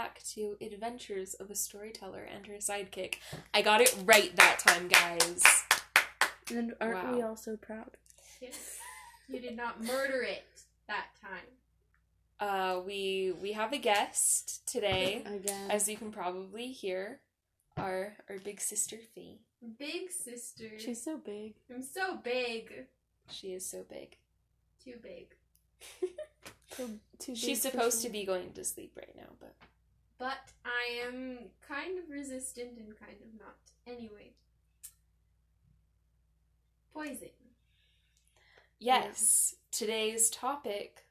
back to Adventures of a Storyteller and Her Sidekick. I got it right that time, guys. And aren't Wow. we all so proud? Yes. You did not murder it that time. Uh, we we have a guest today, Again. as you can probably hear, our our big sister Fee. Big sister. She's so big. I'm so big. She is so big. Too big. So too She's big for supposed to be going to sleep right now, but But I am kind of resistant and kind of not. Anyway. Poison. yes, today's topic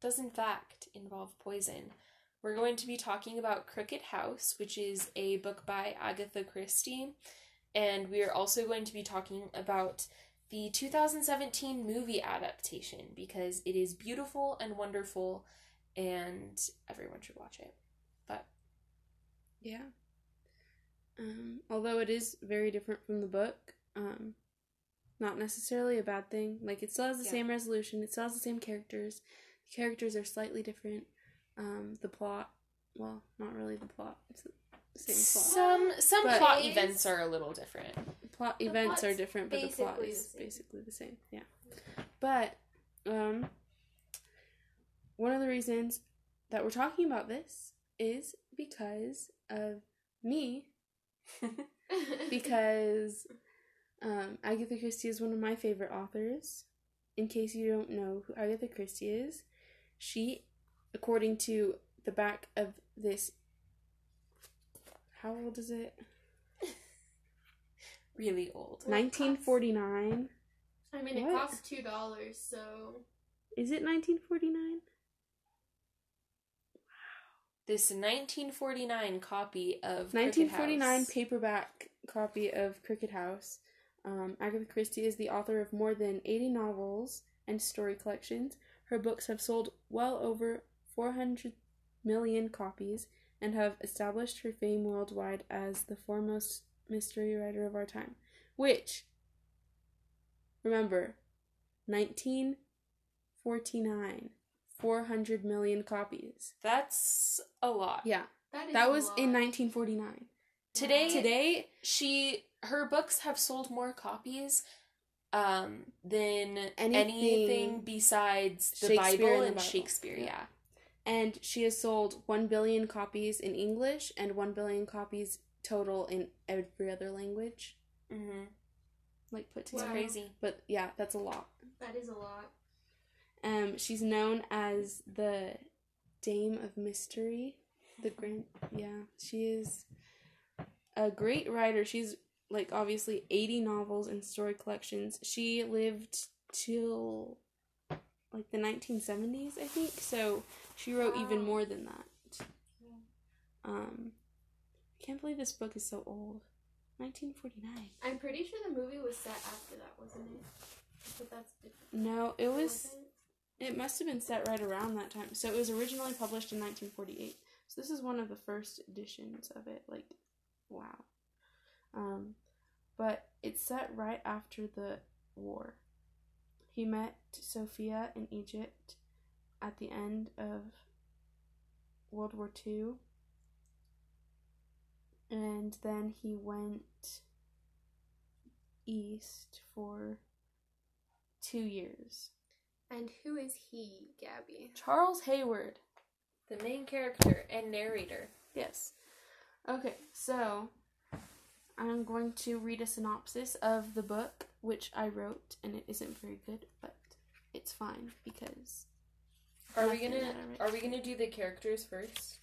does in fact involve poison. We're going to be talking about Crooked House, which is a book by Agatha Christie, and we are also going to be talking about the 2017 movie adaptation because it is beautiful and wonderful and everyone should watch it. But Yeah. Um, although it is very different from the book, um, not necessarily a bad thing. Like it still has the Yeah. same resolution. It still has the same characters. The characters are slightly different. Um, the plot, well, not really the plot. It's the same plot. some some But- plot events are a little different. plot The events are different, but the plot is the basically the same. Yeah. But um one of the reasons that we're talking about this is because of me because um, Agatha Christie is one of my favorite authors. In case you don't know who Agatha Christie is, she, according to the back of this, how old is it? Really old. 1949. I mean, it What? costs two dollars, so Is it 1949? This 1949 copy of Crooked 1949 House. paperback copy of Crooked House. Um, Agatha Christie is the author of more than 80 novels and story collections. Her books have sold well over 400 million copies and have established her fame worldwide as the foremost mystery writer of our time. Which, remember, 1949, 400 million copies. That's a lot. Yeah, that is that a was lot. in 1949. Today, Today, she her books have sold more copies um than Anything anything, besides the Bible and the and Bible. Shakespeare. Yeah. Yeah. and she has sold 1 billion copies in English and 1 billion copies total in every other language, Mm-hmm. like put It's together. Wow. crazy. But yeah, that's a lot. That is a lot. Um, she's known as the Dame of Mystery. The grand, yeah, she is a great writer. She's like obviously 80 novels and story collections. She lived till like the 1970s, I think. So she wrote even more than that. Um, I can't believe this book is so old. 1949. I'm pretty sure the movie was set after that, wasn't it? But that's different. No, it was. It must have been set right around that time. So it was originally published in 1948. So this is one of the first editions of it. Like, wow. Um, but it's set right after the war. He met Sophia in Egypt at the end of World War II. And then he went east for two years. And who is he, Gabby? Charles Hayward. The main character and narrator. Yes. Okay, so I'm going to read a synopsis of the book, which I wrote, and it isn't very good, but it's fine because. Are we gonna that I wrote- Are we gonna do the characters first?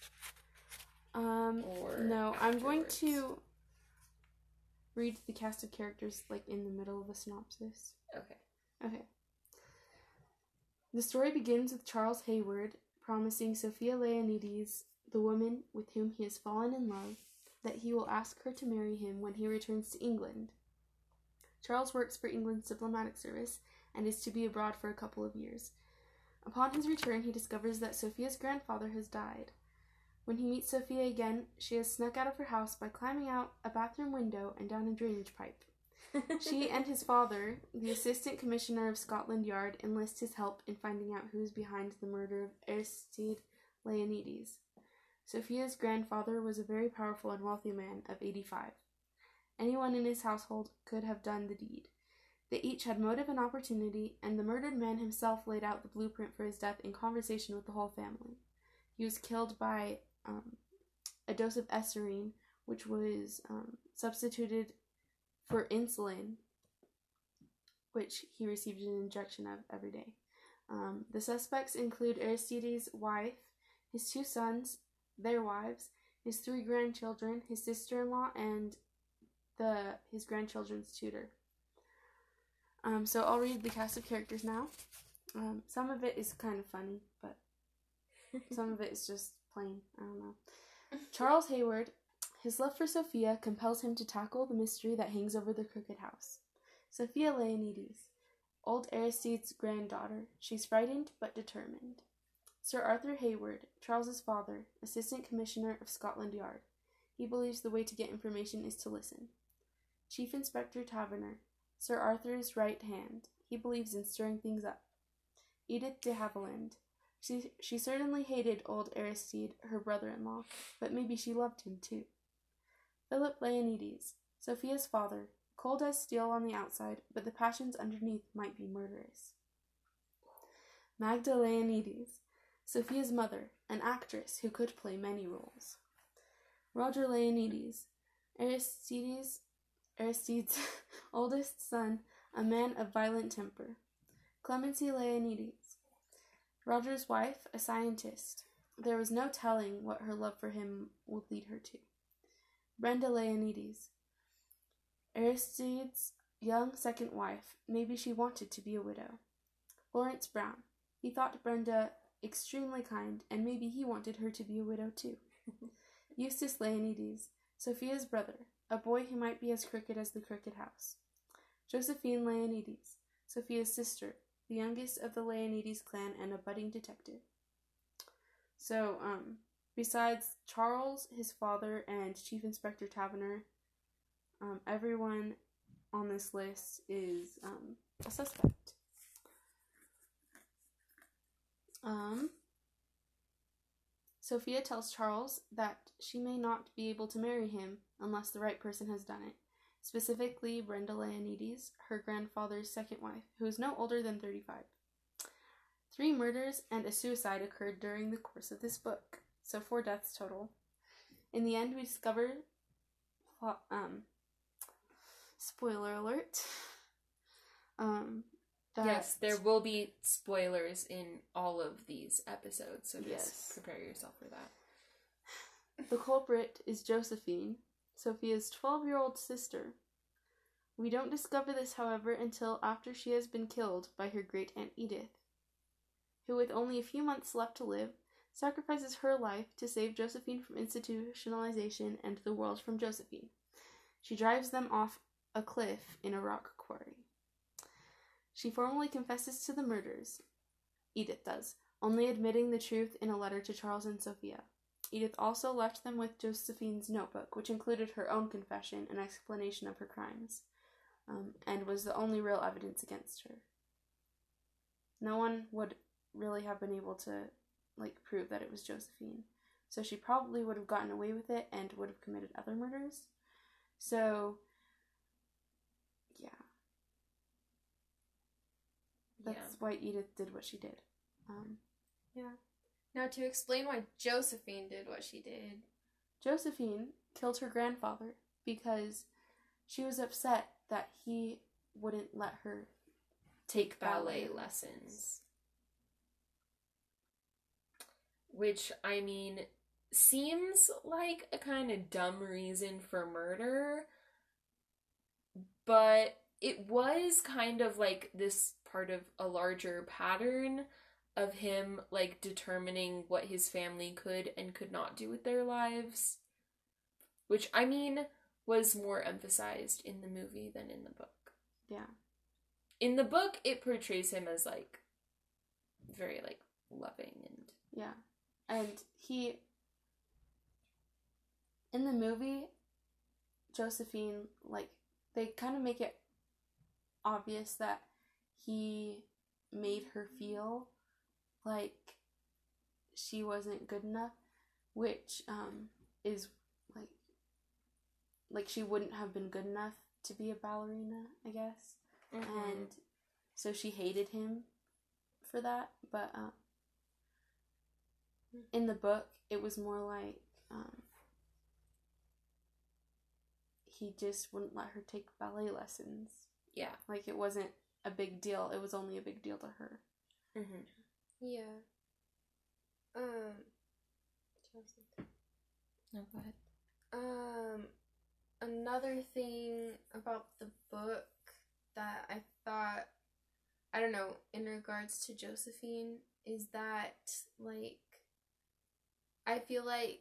Um, Or no, I'm going to read the cast of characters like in the middle of the synopsis. Okay. Okay. The story begins with Charles Hayward promising Sophia Leonides, the woman with whom he has fallen in love, that he will ask her to marry him when he returns to England. Charles works for England's diplomatic service and is to be abroad for a couple of years. Upon his return, he discovers that Sophia's grandfather has died. When he meets Sophia again, she has snuck out of her house by climbing out a bathroom window and down a drainage pipe. She and his father, the Assistant Commissioner of Scotland Yard, enlist his help in finding out who is behind the murder of Aristide Leonides. Sophia's grandfather was a very powerful and wealthy man of 85. Anyone in his household could have done the deed. They each had motive and opportunity, and the murdered man himself laid out the blueprint for his death in conversation with the whole family. He was killed by um, a dose of eserine, which was um, substituted for insulin, which he received an injection of every day. Um, the suspects include Aristides' wife, his two sons, their wives, his three grandchildren, his sister-in-law, and the his grandchildren's tutor. Um, so I'll read the cast of characters now. Um, some of it is kind of funny, but some of it is just plain. I don't know. Charles Hayward, his love for Sophia compels him to tackle the mystery that hangs over the crooked house. Sophia Leonides, old Aristide's granddaughter. She's frightened but determined. Sir Arthur Hayward, Charles's father, Assistant Commissioner of Scotland Yard. He believes the way to get information is to listen. Chief Inspector Taverner, Sir Arthur's right hand. He believes in stirring things up. Edith de Haviland. She, she certainly hated old Aristide, her brother in law, but maybe she loved him too. Philip Leonides, Sophia's father, cold as steel on the outside, but the passions underneath might be murderous. Magda Leonides, Sophia's mother, an actress who could play many roles. Roger Leonides, Aristides, Aristide's oldest son, a man of violent temper. Clemency Leonides, Roger's wife, a scientist. There was no telling what her love for him would lead her to. Brenda Leonides, Aristide's young second wife. Maybe she wanted to be a widow. Lawrence Brown. He thought Brenda extremely kind, and maybe he wanted her to be a widow too. Eustace Leonides, Sophia's brother, a boy who might be as crooked as the crooked house. Josephine Leonides, Sophia's sister, the youngest of the Leonides clan and a budding detective. So, um, besides Charles, his father, and Chief Inspector Taverner, um, everyone on this list is um, a suspect. Um, Sophia tells Charles that she may not be able to marry him unless the right person has done it, specifically Brenda Leonides, her grandfather's second wife, who is no older than 35. Three murders and a suicide occurred during the course of this book, so four deaths total. In the end, we discover, um, spoiler alert, um, that Yes, there will be spoilers in all of these episodes, so just Yes. prepare yourself for that. The culprit is Josephine, Sophia's 12 year old sister. We don't discover this, however, until after she has been killed by her great aunt Edith, who, with only a few months left to live, sacrifices her life to save Josephine from institutionalization and the world from Josephine. She drives them off a cliff in a rock quarry. She formally confesses to the murders. Edith does, only admitting the truth in a letter to Charles and Sophia. Edith also left them with Josephine's notebook, which included her own confession and explanation of her crimes, um, and was the only real evidence against her. No one would really have been able to like prove that it was Josephine, so she probably would have gotten away with it and would have committed other murders. So, yeah, that's Yeah. why Edith did what she did. Um, Yeah. Now to explain why Josephine did what she did. Josephine killed her grandfather because she was upset that he wouldn't let her. Take ballet Ballet lessons. Which, I mean, seems like a kind of dumb reason for murder, but it was kind of like this part of a larger pattern of him like determining what his family could and could not do with their lives which i mean was more emphasized in the movie than in the book Yeah. in the book it portrays him as like very like loving and Yeah. And he. In the movie, Josephine, like, they kind of make it obvious that he made her feel like she wasn't good enough which um is like like she wouldn't have been good enough to be a ballerina, I guess. Mm-hmm. And so she hated him for that, but um in the book it was more like um he just wouldn't let her take ballet lessons. yeah. Like it wasn't a big deal. It was only a big deal to her. Mm-hmm. Yeah. Um. No, go ahead. Um, another thing about the book that I thought, I don't know, in regards to Josephine, is that, like, I feel like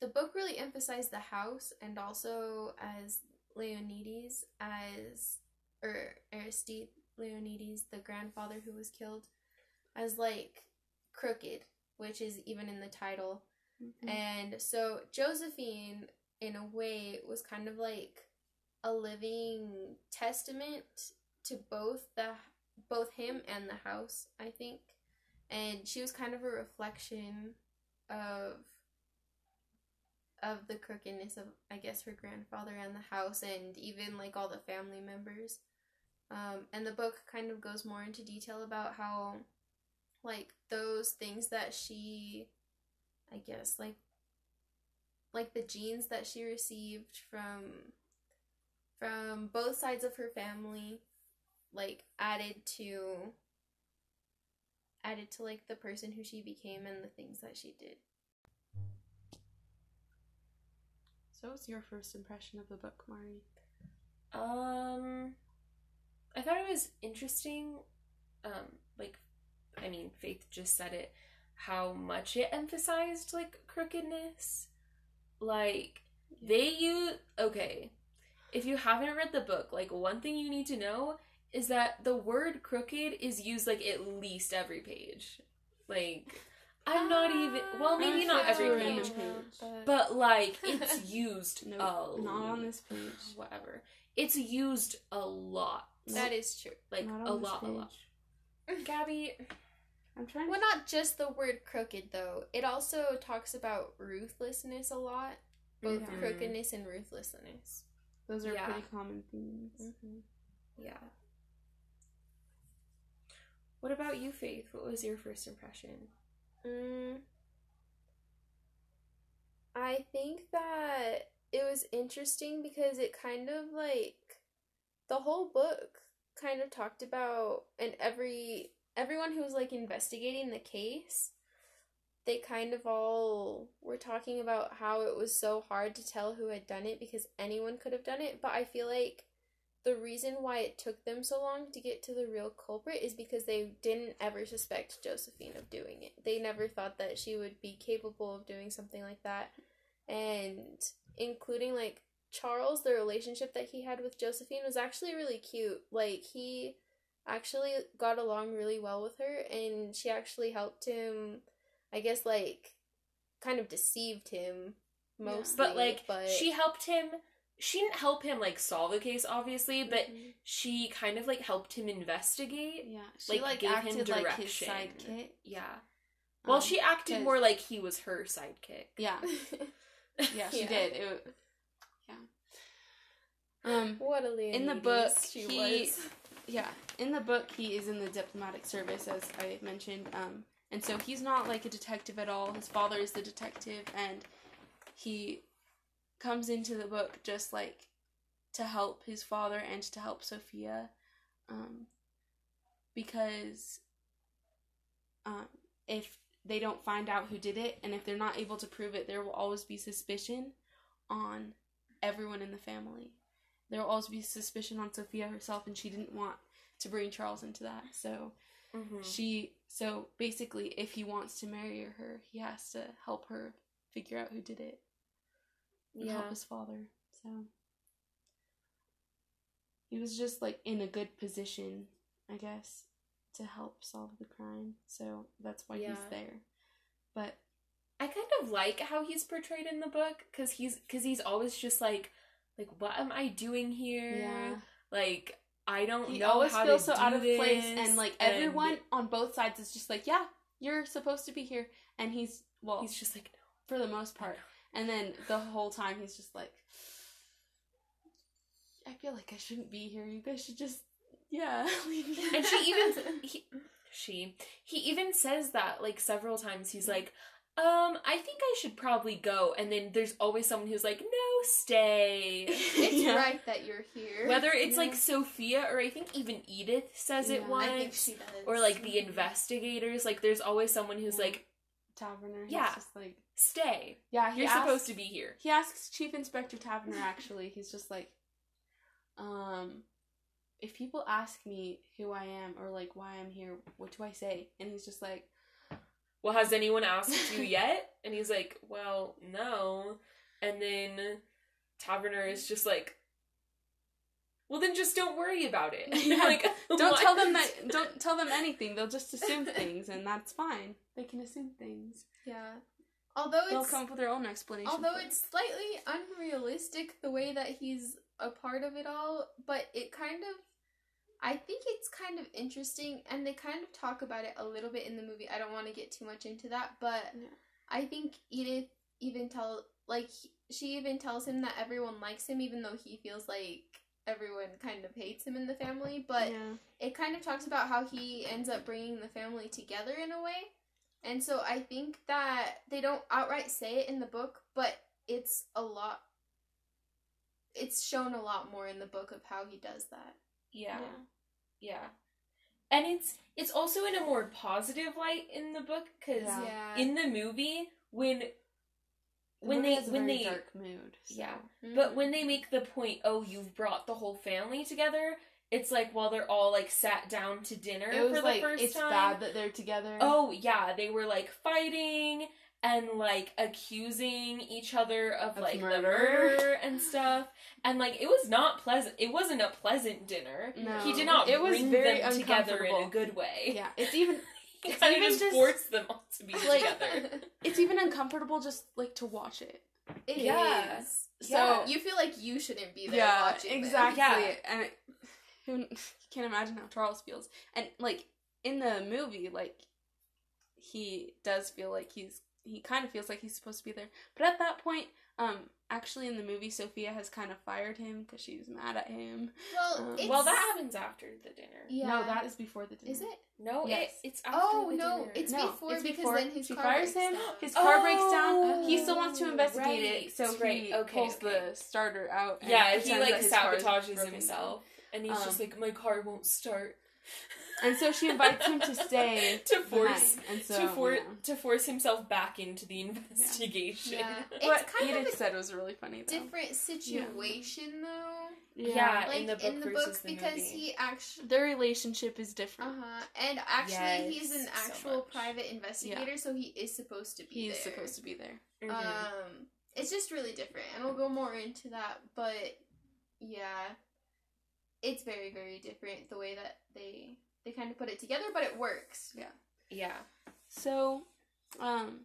the book really emphasized the house and also as Leonides, as, or Aristide Leonides, the grandfather who was killed, as, like, crooked, which is even in the title. Mm-hmm. And so Josephine, in a way, was kind of like a living testament to both the both him and the house, I think. And she was kind of a reflection of of the crookedness of I guess her grandfather and the house and even like all the family members. Um, and the book kind of goes more into detail about how like those things that she I guess like like the genes that she received from from both sides of her family like added to added to like the person who she became and the things that she did. So what's your first impression of the book, Mari? Um, I thought it was interesting. Um, like, I mean, Faith just said it. How much it emphasized like crookedness. Like they use okay. If you haven't read the book, like one thing you need to know is that the word crooked is used like at least every page. Like I'm not even well, maybe not every page, page. but like it's used Nope, a not on this page. whatever. It's used a lot. That is true. Like a lot, a lot. Gabby, I'm trying. Well, not just the word crooked though. It also talks about ruthlessness a lot. Both Mhm. crookedness and ruthlessness. Those are Yeah. pretty common themes. Mm-hmm. yeah. What about you, Faith? What was your first impression? Mm, I think that it was interesting because it kind of like the whole book kind of talked about and every everyone who was like investigating the case they kind of all were talking about how it was so hard to tell who had done it because anyone could have done it but i feel like the reason why it took them so long to get to the real culprit is because they didn't ever suspect Josephine of doing it. They never thought that she would be capable of doing something like that. And including like Charles, the relationship that he had with Josephine was actually really cute. Like he actually got along really well with her and she actually helped him I guess like kind of deceived him mostly. But like but she helped him she didn't help him like solve the case obviously, but Mhm. she kind of like helped him investigate. Yeah, she Like, like, gave him acted like his sidekick. Yeah. Well, Um, she acted 'cause- more like he was her sidekick. Yeah, yeah, she Yeah. did. It, yeah. Um. what a Leonidas In the book, she he- was. Yeah, in the book, he is in the diplomatic service, as I mentioned. Um, and so he's not like a detective at all. His father is the detective, and he comes into the book just like to help his father and to help Sophia, um, because um, if they don't find out who did it, and if they're not able to prove it, there will always be suspicion on everyone in the family there will always be suspicion on Sophia herself, and she didn't want to bring Charles into that. So Mm-hmm. she, so basically, if he wants to marry her, he has to help her figure out who did it and Yeah. help his father. So he was just like in a good position, I guess, to help solve the crime. So that's why Yeah. he's there. But I kind of like how he's portrayed in the book cuz he's cuz he's always just like like what am I doing here? yeah, Like I don't he know always how feels so out of place, and like and everyone on both sides is just like, yeah, you're supposed to be here, and he's well, he's just like for the most part. And then the whole time he's just like, I feel like I shouldn't be here. You guys should just, yeah. and she even he, she he even says that like several times he's like um i think i should probably go and then there's always someone who's like no stay It's Yeah. right that you're here. whether it's Yeah. like sophia or i think even edith says it once I think she does. or like the investigators like there's always someone who's Yeah. like Taverner. He's Yeah. just like, stay yeah, you're asks, supposed to be here He asks Chief Inspector Taverner actually. He's just like, um, if people ask me who I am or like why I'm here, what do I say? And he's just like, well has anyone asked you yet and he's like well no and then taverner is just like well then just don't worry about it Yeah. like don't what? tell them that. Don't tell them anything. They'll just assume things, and that's fine. They can assume things. yeah. Although They'll it's come up with their own explanation. although for it. it's slightly unrealistic the way that he's a part of it all, but it kind of I think it's kind of interesting and they kind of talk about it a little bit in the movie. I don't want to get too much into that, but Yeah. I think Edith even tell like she even tells him that everyone likes him even though he feels like everyone kind of hates him in the family, but yeah. it kind of talks about how he ends up bringing the family together in a way. And so I think that they don't outright say it in the book, but it's a lot it's shown a lot more in the book of how he does that. yeah Yeah. And it's it's also in a more positive light in the book cuz Yeah. in the movie when The when they when they dark mood. so- yeah. Mm-hmm. But when they make the point, oh, you've brought the whole family together, it's like while they're all like sat down to dinner it was for the like first it's time. bad that they're together. Oh yeah, they were like fighting and like accusing each other of, Of like the murder. murder and stuff. And like it was not pleasant. It wasn't a pleasant dinner. no, He did not It was bring very them together in a good way. Yeah, it's even It's kind of even just, just- forced them all to be Like- together. it's even uncomfortable just like to watch it. It Yeah. is. So Yeah. You feel like you shouldn't be there yeah, watching them. exactly. Yeah. And it, who you can't imagine how Charles feels. And like in the movie, like he does feel like he's he kind of feels like he's supposed to be there. But at that point, um, actually in the movie, Sophia has kind of fired him because she's mad at him. Well, Um, Well, that happens after the dinner. yeah. No, that is before the dinner. is it? No, Yes. it, it's after Oh the no, dinner. it's No, before it's because before. then his She car fires him, down. His car breaks Oh, down. He still wants to investigate it, so right, he okay, pulls okay. the starter out. and yeah, he like that his car is sabotages broken himself, and he's just Um, like, "My car won't start." Down. And so she invites him to stay to force. And so to for yeah. to force himself back into the investigation. Yeah. It's what kind Edith of a said was really funny though. different situation though. Yeah. yeah. Like in the book versus book the because movie. he actually Their relationship is different. uh different. huh, and actually he's an Yes, so actual private investigator, so he is supposed to be He's there. supposed to be there. Mhm. Um, it's just really different, and we'll go more into that. But yeah, it's very very different the way that they they kind of put it together, but it works. yeah. Yeah. So, um,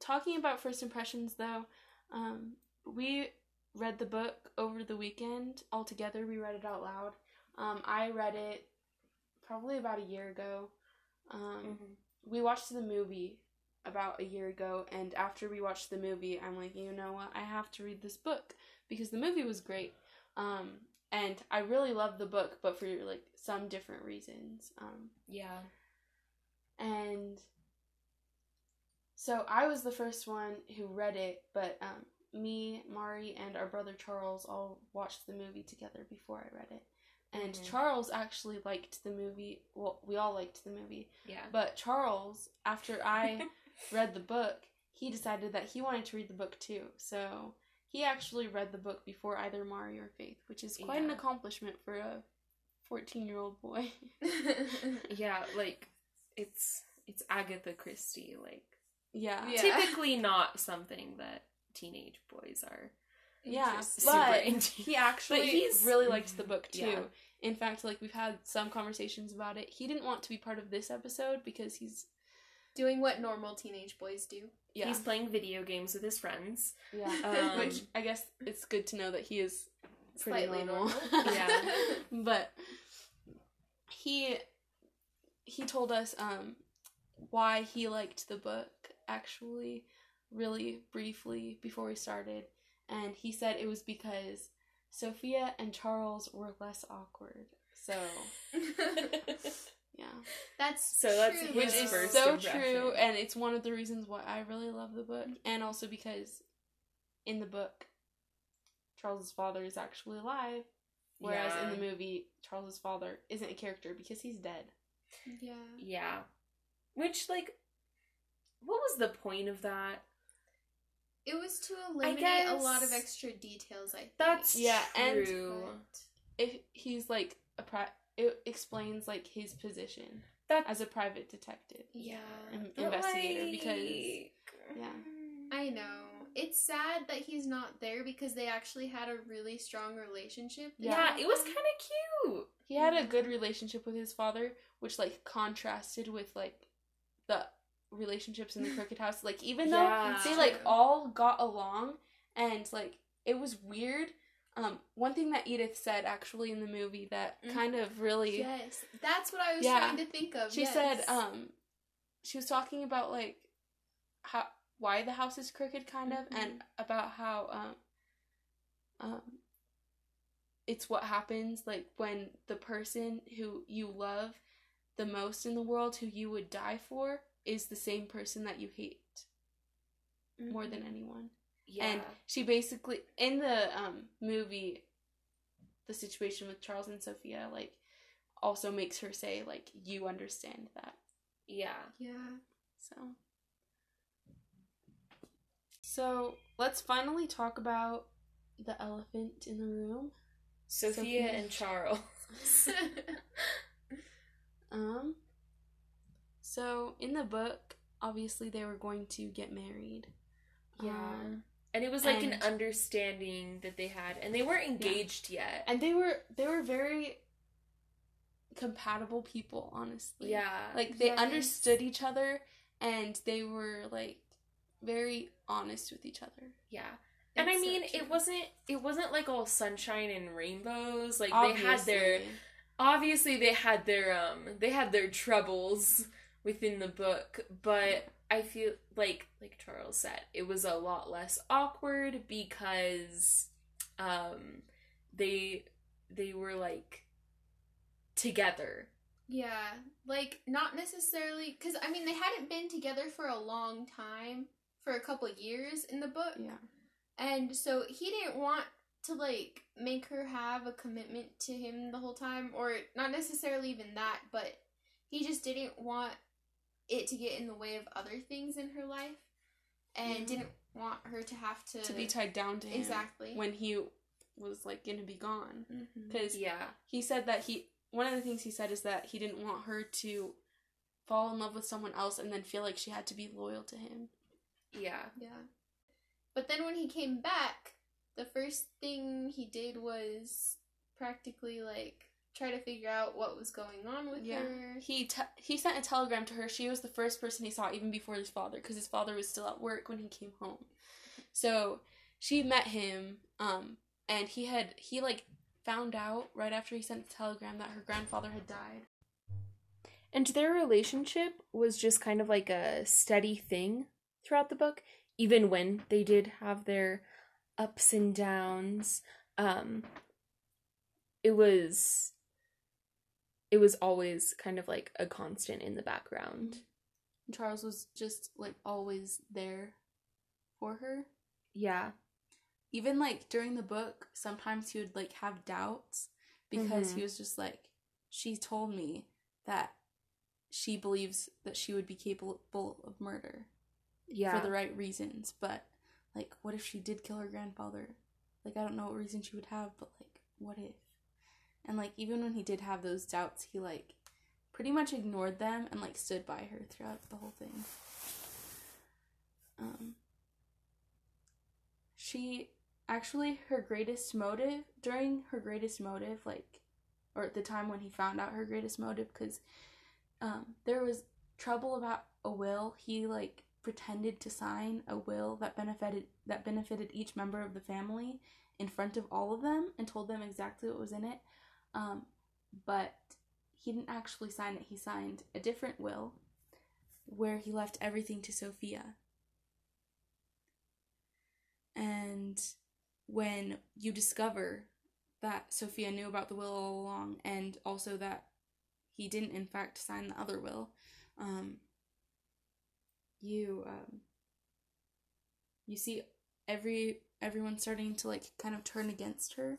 talking about first impressions though, um, we read the book over the weekend all together. We read it out loud. Um, I read it probably about a year ago. Um, Mhm. we watched the movie about a year ago and after we watched the movie i'm like you know what i have to read this book because the movie was great um and i really love the book but for like some different reasons um Yeah. and so i was the first one who read it but um me mari and our brother charles all watched the movie together before i read it and Mhm. charles actually liked the movie well we all liked the movie Yeah. but Charles, after I read the book, he decided that he wanted to read the book too. So he actually read the book before either Mari or Faith, which is quite an accomplishment for a 14 year old boy. yeah, like it's it's Agatha Christie, like yeah. Yeah. typically not something that teenage boys are Yeah, super but into. he actually he's- really liked the book too. Yeah. In fact, like we've had some conversations about it. He didn't want to be part of this episode because he's Doing what normal teenage boys do. Yeah He's playing video games with his friends. yeah, Um, which I guess it's good to know that he is pretty Slightly normal. normal. Yeah. but he he told us um why he liked the book actually really briefly before we started, and he said it was because Sophia and Charles were less awkward. So yeah, That's So that's true, his which is first so impression. true, and it's one of the reasons why I really love the book, and also because in the book, Charles's father is actually alive, whereas in the movie, Charles's father isn't a character because he's dead. Yeah. Yeah. Which, like, what was the point of that? It was to eliminate a lot of extra details, I think. That's Yeah, and- true. But- If he's like a pri- it explains like his position That's as a private detective. Yeah. in- but, investigator because- yeah. I know. It's sad that he's not there because they actually had a really strong relationship. Yeah, it was kind of cute. He had a good relationship with his father, which like contrasted with like the relationships in the Crooked House. Like even though Yeah. they like True. all got along and like it was weird. Um, one thing that Edith said actually in the movie that Mhm. kind of really Yes, that's what I was Yeah. trying to think of. she yes. said um she was talking about like how why the house is crooked kind of and about how um um it's what happens like when the person who you love the most in the world who you would die for is the same person that you hate more than anyone Yeah. and she basically in the um movie the situation with Charles and Sophia like also makes her say like you understand that yeah. Yeah. so so let's finally talk about the elephant in the room Sophia, Sophia. and Charles. um so in the book obviously they were going to get married Yeah. Um, and it was like an understanding that they had, and they weren't engaged yet. and they were they were very compatible people honestly yeah. like they Yes. understood each other and they were like very honest with each other yeah. And I It's so mean, true. it wasn't it wasn't like all sunshine and rainbows. Like they had their Obviously. obviously they had their um they had their troubles within the book, but I feel like like Charles said, it was a lot less awkward because um they they were like together. Yeah, like not necessarily because I mean they hadn't been together for a long time, for a couple years in the book, yeah and so he didn't want to like make her have a commitment to him the whole time, or not necessarily even that, but he just didn't want it to get in the way of other things in her life, and Yeah. didn't want her to have to to be tied down to him exactly when he was like gonna be gone mm-hmm. because Yeah. he said that he one of the things he said is that he didn't want her to fall in love with someone else and then feel like she had to be loyal to him Yeah. Yeah. But then when he came back, the first thing he did was practically like try to figure out what was going on with Yeah. her. he te- he sent a telegram to her she was the first person he saw even before his father because his father was still at work when he came home so she met him um and he had he like found out right after he sent the telegram that her grandfather had died And their relationship was just kind of like a steady thing throughout the book, even when they did have their ups and downs. Um it was it was always kind of like a constant in the background. Charles was just like always there for her. Yeah. Even like during the book, sometimes he would like have doubts because Mhm. he was just like, she told me that she believes that she would be capable of murder Yeah. for the right reasons, but like, what if she did kill her grandfather? Like, I don't know what reason she would have, but like, what if? And like, even when he did have those doubts, he like pretty much ignored them and like stood by her throughout the whole thing. Um, she actually her greatest motive during her greatest motive, like, or at the time when he found out her greatest motive, because um, there was trouble about a will. He like pretended to sign a will that benefited that benefited each member of the family in front of all of them and told them exactly what was in it. Um, but he didn't actually sign it. He signed a different will where he left everything to Sophia. And when you discover that Sophia knew about the will all along and also that he didn't in fact sign the other will, um, you um, you see every everyone starting to like kind of turn against her.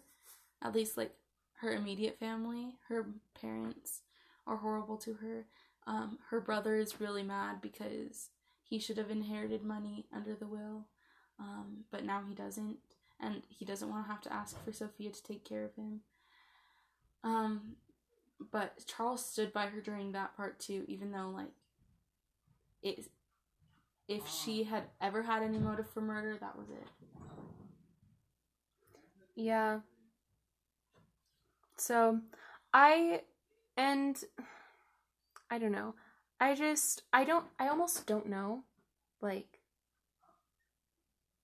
At least like her immediate family, her parents are horrible to her. Um, her brother is really mad because he should have inherited money under the will, um, but now he doesn't, and he doesn't want to have to ask for Sophia to take care of him. Um, but Charles stood by her during that part too, even though like it, if she had ever had any motive for murder, that was it. Yeah. So, I and I don't know. I just I don't I almost don't know like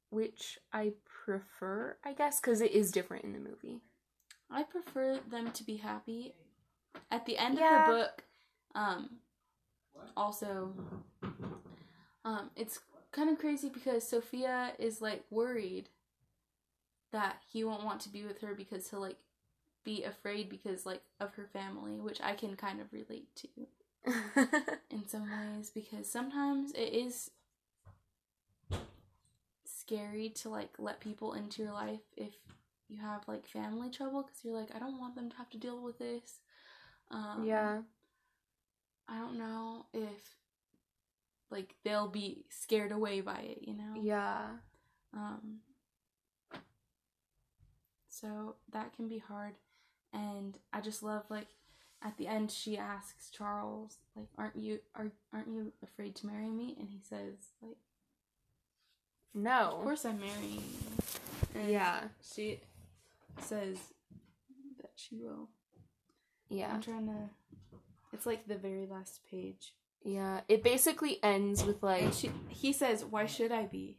which I prefer, I guess, cuz it is different in the movie. I prefer them to be happy. At the end Yeah. of the book, um, also, um, it's kind of crazy because Sophia is like worried that he won't want to be with her because he'll like be afraid because like of her family, which I can kind of relate to in some ways because sometimes it is scary to like let people into your life if you have like family trouble because you're like I don't want them to have to deal with this. Um, yeah. I don't know if like they'll be scared away by it, you know. Yeah. Um. So that can be hard, and I just love like at the end she asks Charles like, "Aren't you are aren't you afraid to marry me?" And he says like, No. "Of course I'm marrying you." And Yeah. She says that she will. Yeah. I'm trying to. It's like the very last page. Yeah. It basically ends with like she, he says, "Why should I be?"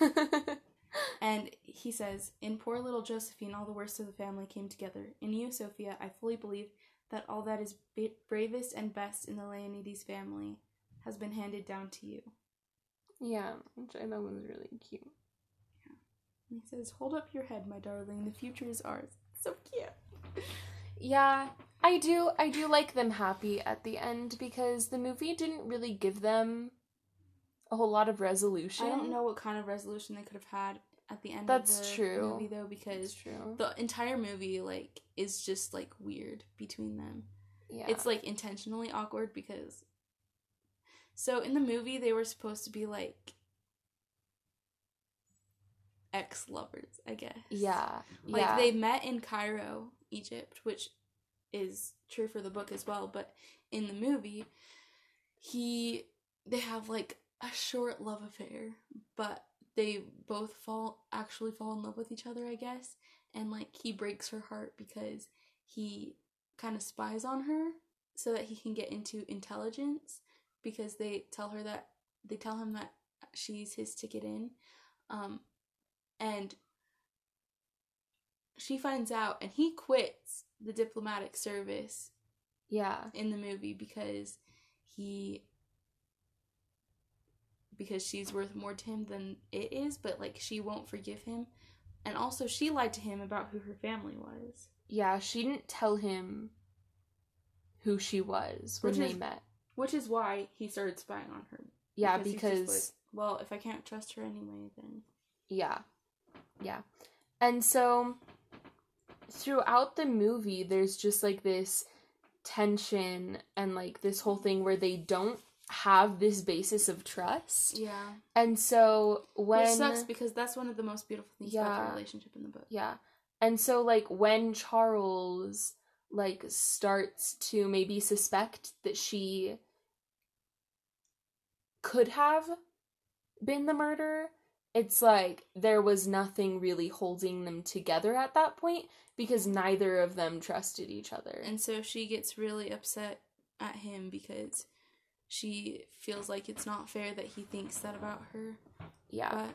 And he says, In poor little Josephine, all the worst of the family came together. In you, Sophia, I fully believe that all that is ba- bravest and best in the Leonides family has been handed down to you. Yeah, which I thought was really cute. And he says, Hold up your head, my darling. The future is ours. So cute. Yeah, I do. I do like them happy at the end because the movie didn't really give them a whole lot of resolution. I don't know what kind of resolution they could have had at the end That's of the true. movie, though, because true. the entire movie, like, is just, like, weird between them. Yeah. It's like intentionally awkward because so in the movie they were supposed to be like ex lovers, I guess. yeah. Like yeah. they met in Cairo, Egypt, which is true for the book as well, but in the movie he they have like a short love affair, but they both fall actually fall in love with each other, I guess. And like he breaks her heart because he kind of spies on her so that he can get into intelligence because they tell her that they tell him that she's his ticket in um and she finds out and he quits the diplomatic service yeah. in the movie because he because she's worth more to him than it is but like she won't forgive him and also she lied to him about who her family was Yeah, she didn't tell him who she was when Which they is- met. which is why he started spying on her Yeah, just because like, well if i can't trust her anyway then Yeah. Yeah. And so throughout the movie there's just like this tension and like this whole thing where they don't have this basis of trust. yeah And so when which sucks because that's one of the most beautiful things about the relationship in the book Yeah. And so like when Charles like starts to maybe suspect that she could have been the murderer, it's like there was nothing really holding them together at that point because neither of them trusted each other. And so she gets really upset at him because she feels like it's not fair that he thinks that about her. yeah. But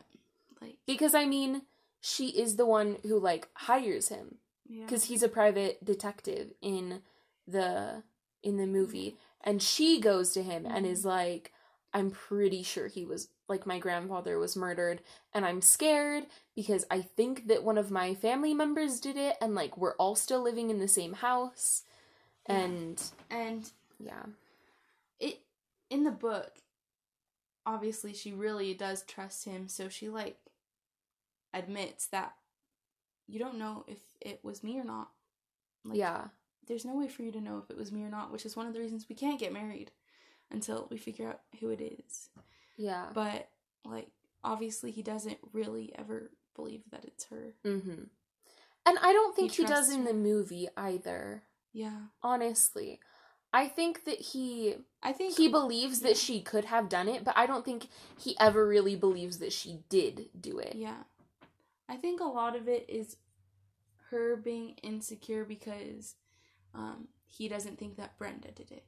like Because I mean, she is the one who like hires him. yeah. because he's a private detective in the in the movie and she goes to him and is mm-hmm. like I'm pretty sure he was like my grandfather was murdered and I'm scared because I think that one of my family members did it and like we're all still living in the same house Yeah. and And yeah. it in the book obviously she really does trust him so she like admits that you don't know if it was me or not like yeah. there's no way for you to know if it was me or not which is one of the reasons we can't get married until we figure out who it is Yeah. but like obviously he doesn't really ever believe that it's her Mhm. And I don't think he, does trusts in the movie either. yeah Honestly. I think that he i think he believes that she could have done it, but I don't think he ever really believes that she did do it. Yeah. I think a lot of it is her being insecure because um, he doesn't think that Brenda did it.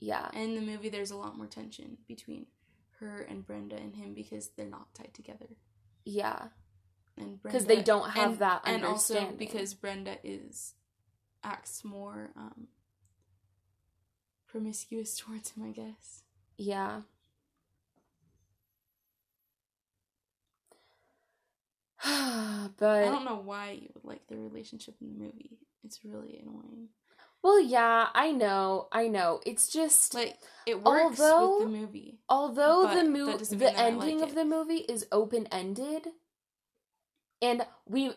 Yeah. And in the movie, there's a lot more tension between her and Brenda and him because they're not tied together. Yeah. And Because they don't have and, that and also because Brenda is acts more um, promiscuous towards him, I guess. Yeah. but I don't know why you would like the relationship in the movie. It's really annoying. well, yeah, I know, I know. It's just Like it works Although- with the movie. although the movie the mean that I ending like of the movie is open ended and we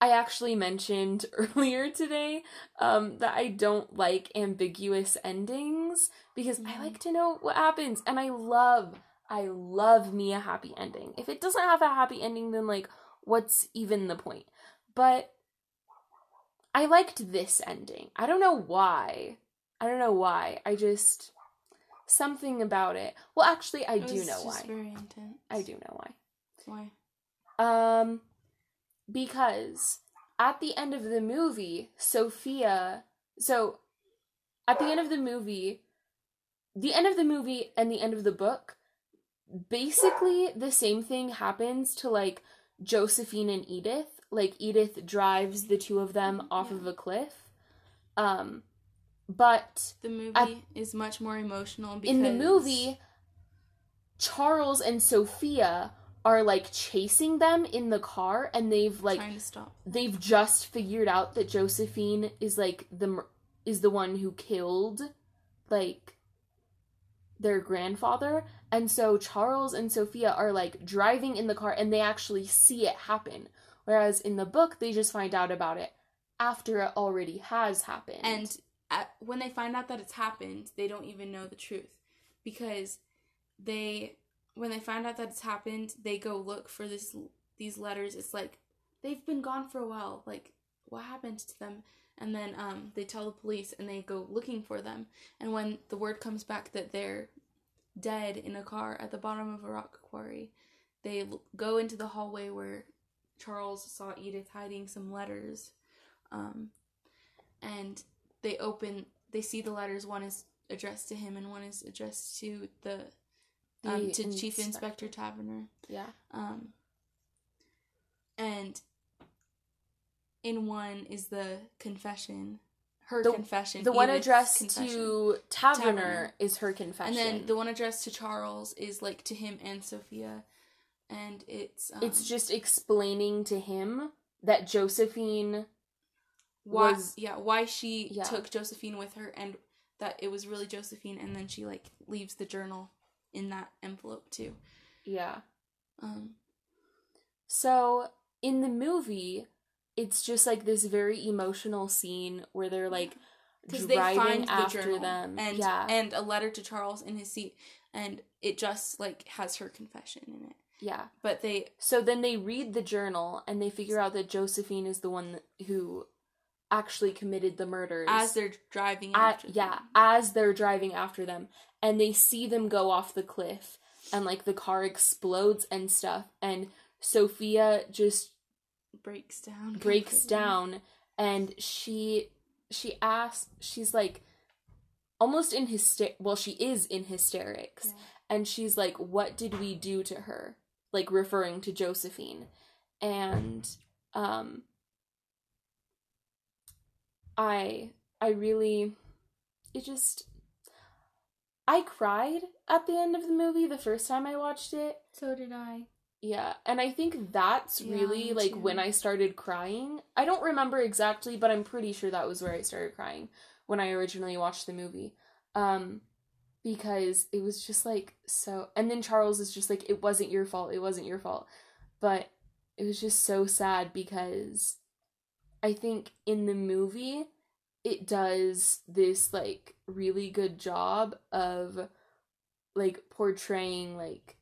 i actually mentioned earlier today um that i don't like ambiguous endings because i Mhm. like to know what happens and i love i love me a happy ending if it doesn't have a happy ending then like what's even the point but i liked this ending i don't know why i don't know why i just something about it. Well, actually, I It do know why. Very intense. I do know why. Why? Um, because at the end of the movie, Sophia. So, at the end of the movie, the end of the movie and the end of the book, basically the same thing happens to like Josephine and Edith. Like Edith drives the two of them off Yeah. of a cliff. Um, but The movie At- is much more emotional because in the movie, Charles and Sophia are like chasing them in the car, and they've like trying to stop. they've just figured out that Josephine is like the is the one who killed like their grandfather. And so Charles and Sophia are like driving in the car and they actually see it happen. Whereas in the book they just find out about it after it already has happened. And at, when they find out that it's happened, they don't even know the truth. Because they when they find out that it's happened, they go look for this these letters. It's like they've been gone for a while. Like what happened to them? And then um, they tell the police, and they go looking for them. And when the word comes back that they're dead in a car at the bottom of a rock quarry, they l- go into the hallway where Charles saw Edith hiding some letters. Um, and they open they see the letters one is addressed to him and one is addressed to the um, to chief inspector. inspector taverner yeah um and in one is the confession her The- confession the one Edith's addressed confession. to Taverner, Taverner. is her confession and then the one addressed to charles is like to him and sophia and it's um, it's just explaining to him that Josephine why was- yeah why she Yeah. took josephine with her and that it was really josephine and then she like leaves the journal in that envelope too. Yeah. Um So in the movie, it's just like this very emotional scene where they're like because they driving find the after journal them. and yeah, and a letter to charles in his seat and it just like has her confession in it. Yeah. but they So then they read the journal and they figure out that Josephine is the one who actually committed the murders. as they're driving At- after yeah, them. as they're driving after them, and they see them go off the cliff, and like the car explodes and stuff, and Sophia just breaks down breaks completely. down and she she asks she's like almost in hyster well she is in hysterics Yeah. and she's like what did we do to her like referring to josephine and um i i really it just I cried at the end of the movie the first time I watched it. So did I. Yeah, and I think that's Yeah, really like too. when I started crying. I don't remember exactly, but I'm pretty sure that was where I started crying when I originally watched the movie. Um because it was just like so and then Charles is just like it wasn't your fault. It wasn't your fault. But it was just so sad because I think in the movie it does this like really good job of like portraying like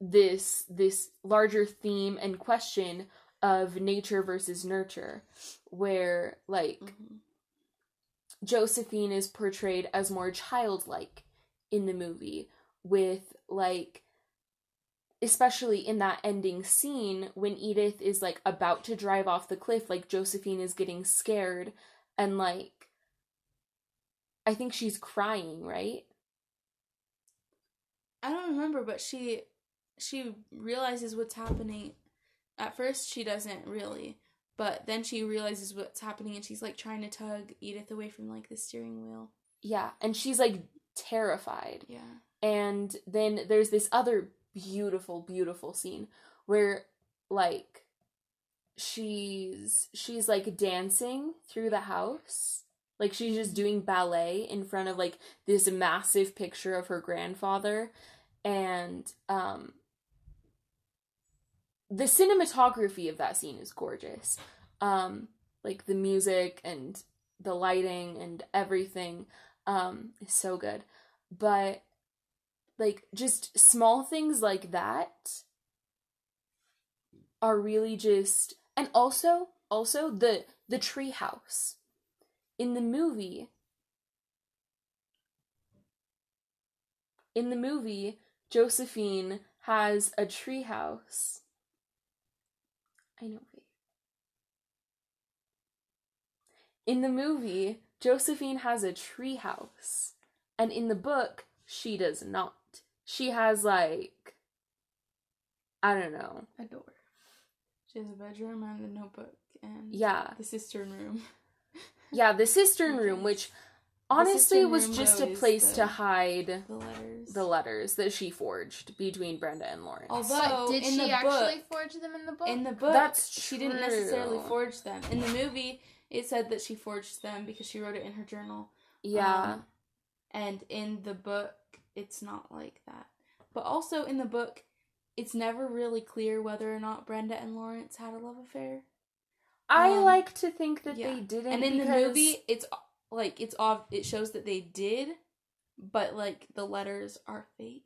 this this larger theme and question of nature versus nurture where like Mhm. Josephine is portrayed as more childlike in the movie with like especially in that ending scene when Edith is like about to drive off the cliff like Josephine is getting scared and like I think she's crying, right? I don't remember, but she she realizes what's happening. At first, she doesn't really, but then she realizes what's happening, and she's like trying to tug Edith away from like the steering wheel. Yeah, and she's like terrified. Yeah. And then there's this other beautiful, beautiful scene where like she's she's like dancing through the house. Like she's just doing ballet in front of like this massive picture of her grandfather and um the cinematography of that scene is gorgeous. Um like the music and the lighting and everything um is so good. But like just small things like that are really just and also also the the tree house in the movie in the movie josephine has a tree house i know in the movie josephine has a tree house and in the book she does not she has like i don't know A door. She has a bedroom and a notebook and yeah the cistern room. yeah the cistern room which honestly was just a place the- to hide The letters. the letters that she forged between brenda and lawrence Although But did in she the actually book, forge them in the book? in the book, That's she didn't necessarily forge them. In the movie, it said that she forged them because she wrote it in her journal. yeah Um, and in the book, it's not like that. But also in the book, it's never really clear whether or not Brenda and Lawrence had a love affair. i um, like to think that yeah. they didn't And in the movie, it's like it's off. It shows that they did, but like the letters are fake.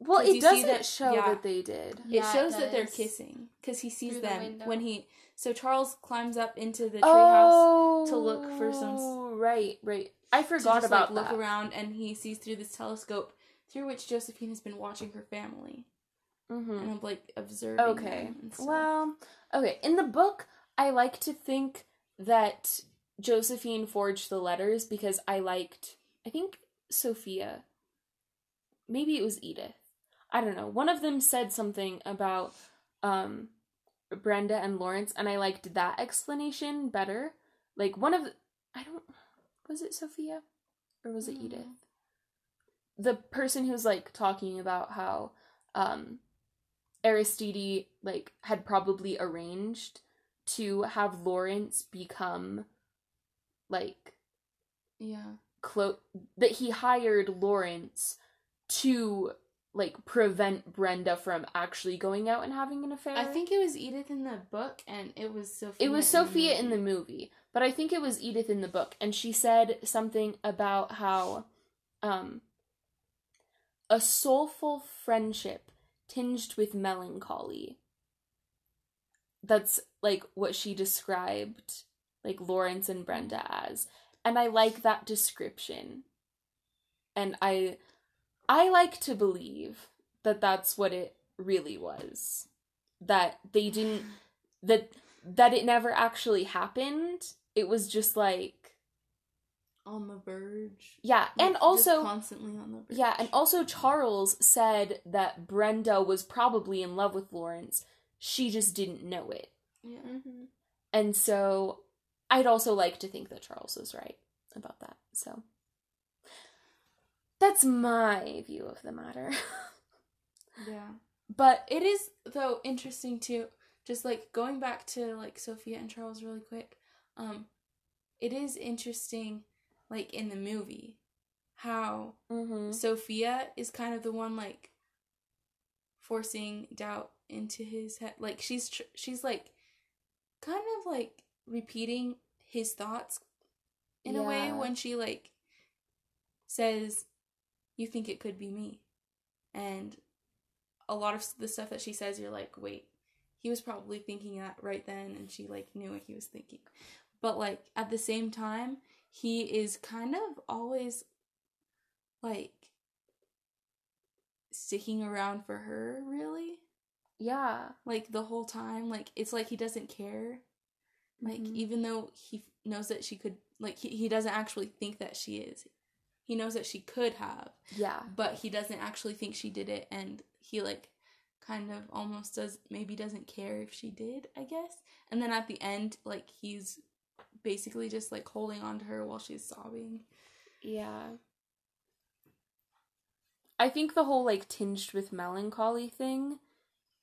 Well, it doesn't that- show yeah. that they did Yeah, it it shows that they're kissing because he sees Through them window. when he. So Charles climbs up into the treehouse oh to look for some right right i forgot just, about like, look that around, and he sees through this telescope through which Josephine has been watching her family hmm and I'm like observing. Okay. them and stuff. Well, okay. In the book, I like to think that Josephine forged the letters because I liked, I think, Sophia. Maybe it was Edith. I don't know. One of them said something about um Brenda and Lawrence and I liked that explanation better. Like one of the, I don't was it Sophia or was it Mm. Edith? The person who's like talking about how um Aristide like had probably arranged to have Lawrence become like yeah, clo- that he hired Lawrence to like prevent Brenda from actually going out and having an affair. I think it was Edith in the book, and it was Sophia. it was Sophia in the movie. movie, but I think it was Edith in the book and she said something about how um a soulful friendship tinged with melancholy. That's like what she described like Lawrence and Brenda as. And I like that description. And I I like to believe that that's what it really was. That they didn't that that it never actually happened. It was just like on the verge. yeah, and Like, just also constantly on the verge. yeah, and also Charles said that Brenda was probably in love with Lawrence. She just didn't know it. yeah. Mm-hmm. And so I'd also like to think that Charles was right about that. So That's my view of the matter. Yeah. But it is though interesting too, just like going back to like Sophia and Charles really quick. Um it is interesting like in the movie how mm-hmm. Sophia is kind of the one like forcing doubt into his head. Like she's tr- she's like kind of like repeating his thoughts in a way when she like says you think it could be me. And a lot of the stuff that she says you're like, "Wait, he was probably thinking that right then and she like knew what he was thinking." But like at the same time, he is kind of always like sticking around for her, really. Yeah. Like the whole time, like it's like he doesn't care. Like Mhm. even though he knows that she could like he, he doesn't actually think that she is. He knows that she could have, Yeah. but he doesn't actually think she did it and he like kind of almost does maybe doesn't care if she did, I guess. And then at the end like he's basically just like holding on to her while she's sobbing. Yeah. I think the whole like tinged with melancholy thing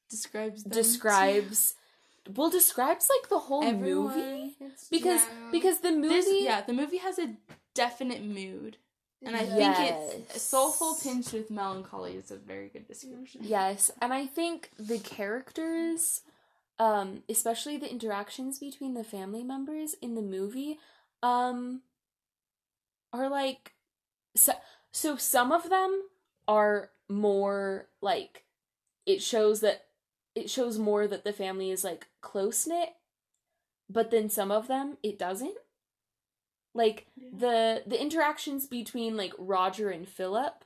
Describes describes well describes like the whole to movie because Yeah. because the movie There's, yeah, the movie has a definite mood. And I think it's soulful tinged with melancholy is a very good description. Yes, and I think the characters, um, especially the interactions between the family members in the movie, um, are like so. So some of them are more like it shows that it shows more that the family is like close knit, but then some of them it doesn't. Like the the interactions between like Roger and Philip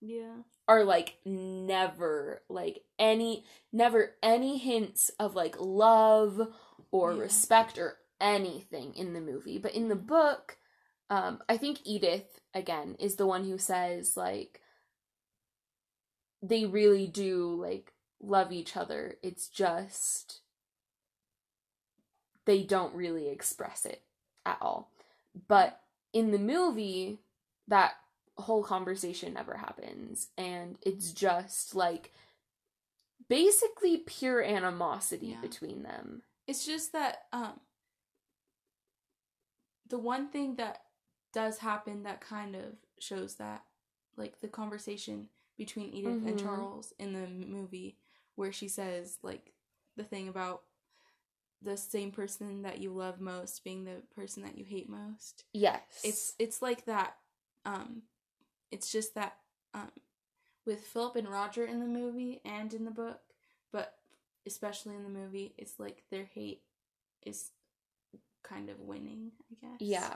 Yeah. are like never like any never any hints of like love or Yeah. respect or anything in the movie but in the book um i think edith again is the one who says like they really do like love each other it's just they don't really express it at all but in the movie that whole conversation never happens and it's just like basically pure animosity Yeah. between them It's just that um the one thing that does happen that kind of shows that like the conversation between Edith and Mhm. Charles in the movie where she says like the thing about the same person that you love most being the person that you hate most. yes. It's it's like that um it's just that um with philip and roger in the movie and in the book but especially in the movie it's like their hate is kind of winning i guess. Yeah.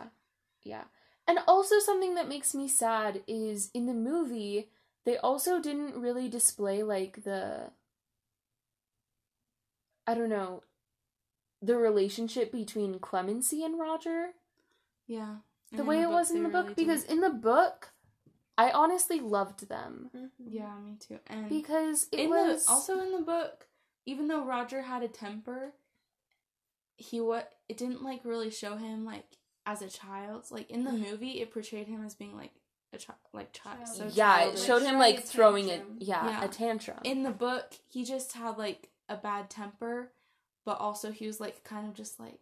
Yeah. And also something that makes me sad is in the movie they also didn't really display like the i don't know the relationship between clemency and roger? Yeah. And the in way it book, was in the book? really because didn't. in the book i honestly loved them. Mm-hmm. Yeah me too. And because it in was the also in the book even though roger had a temper he what it didn't like really show him like as a child. Like in the mm-hmm. movie it portrayed him as being like a child like child. So yeah it childish. showed him like a throwing a, tantrum. yeah, Yeah. a tantrum. In the book he just had like a bad temper but also he was like kind of just like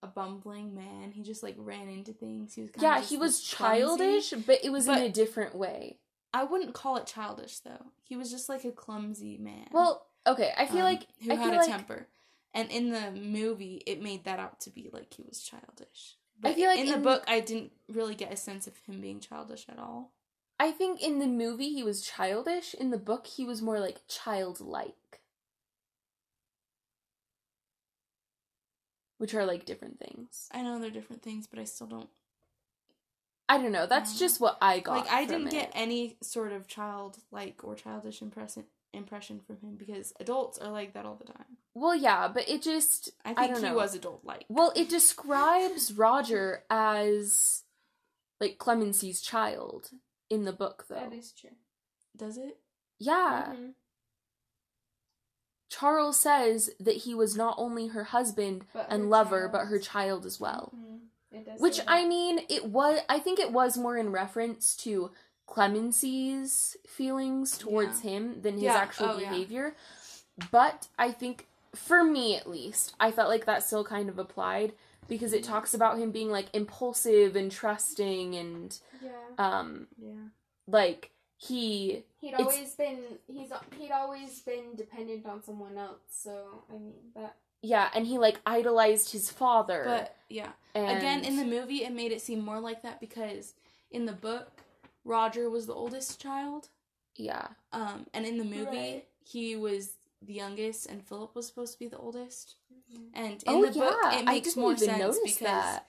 a bumbling man. He just like ran into things. He was kind yeah he was clumsy. childish but it was in a different way. I wouldn't call it childish though. He was just like a clumsy man. Well okay i feel um, like who i had a like temper. And in the movie it made that out to be like he was childish. But I feel like in the book i didn't really get a sense of him being childish at all. I think in the movie he was childish. In the book he was more like childlike which are like different things i know they're different things but i still don't i don't know that's Yeah. just what i got like I didn't get any sort of childlike or childish impression impression from him because adults are like that all the time. well yeah but it just I I think don't he was adult like. Well, it describes Roger as like Clemency's child in the book, though. That is true. Does it? yeah. Mhm. Charles says that he was not only her husband But and her lover, child. but her child as well. Mhm. Does Which I mean, it was. I think it was more in reference to Clemency's feelings towards him than his Yeah. actual Oh, yeah. behavior. But I think, for me at least, I felt like that still kind of applied because it talks about him being like impulsive and trusting and Yeah. um Yeah. like he He'd always been he's he'd always been dependent on someone else. So I mean that yeah and he like idolized his father But yeah. and Again, in the movie, it made it seem more like that because in the book, Roger was the oldest child. yeah Um, and in the movie, Right. he was the youngest, and Philip was supposed to be the oldest. Mm-hmm. And in oh the book, it makes more sense because that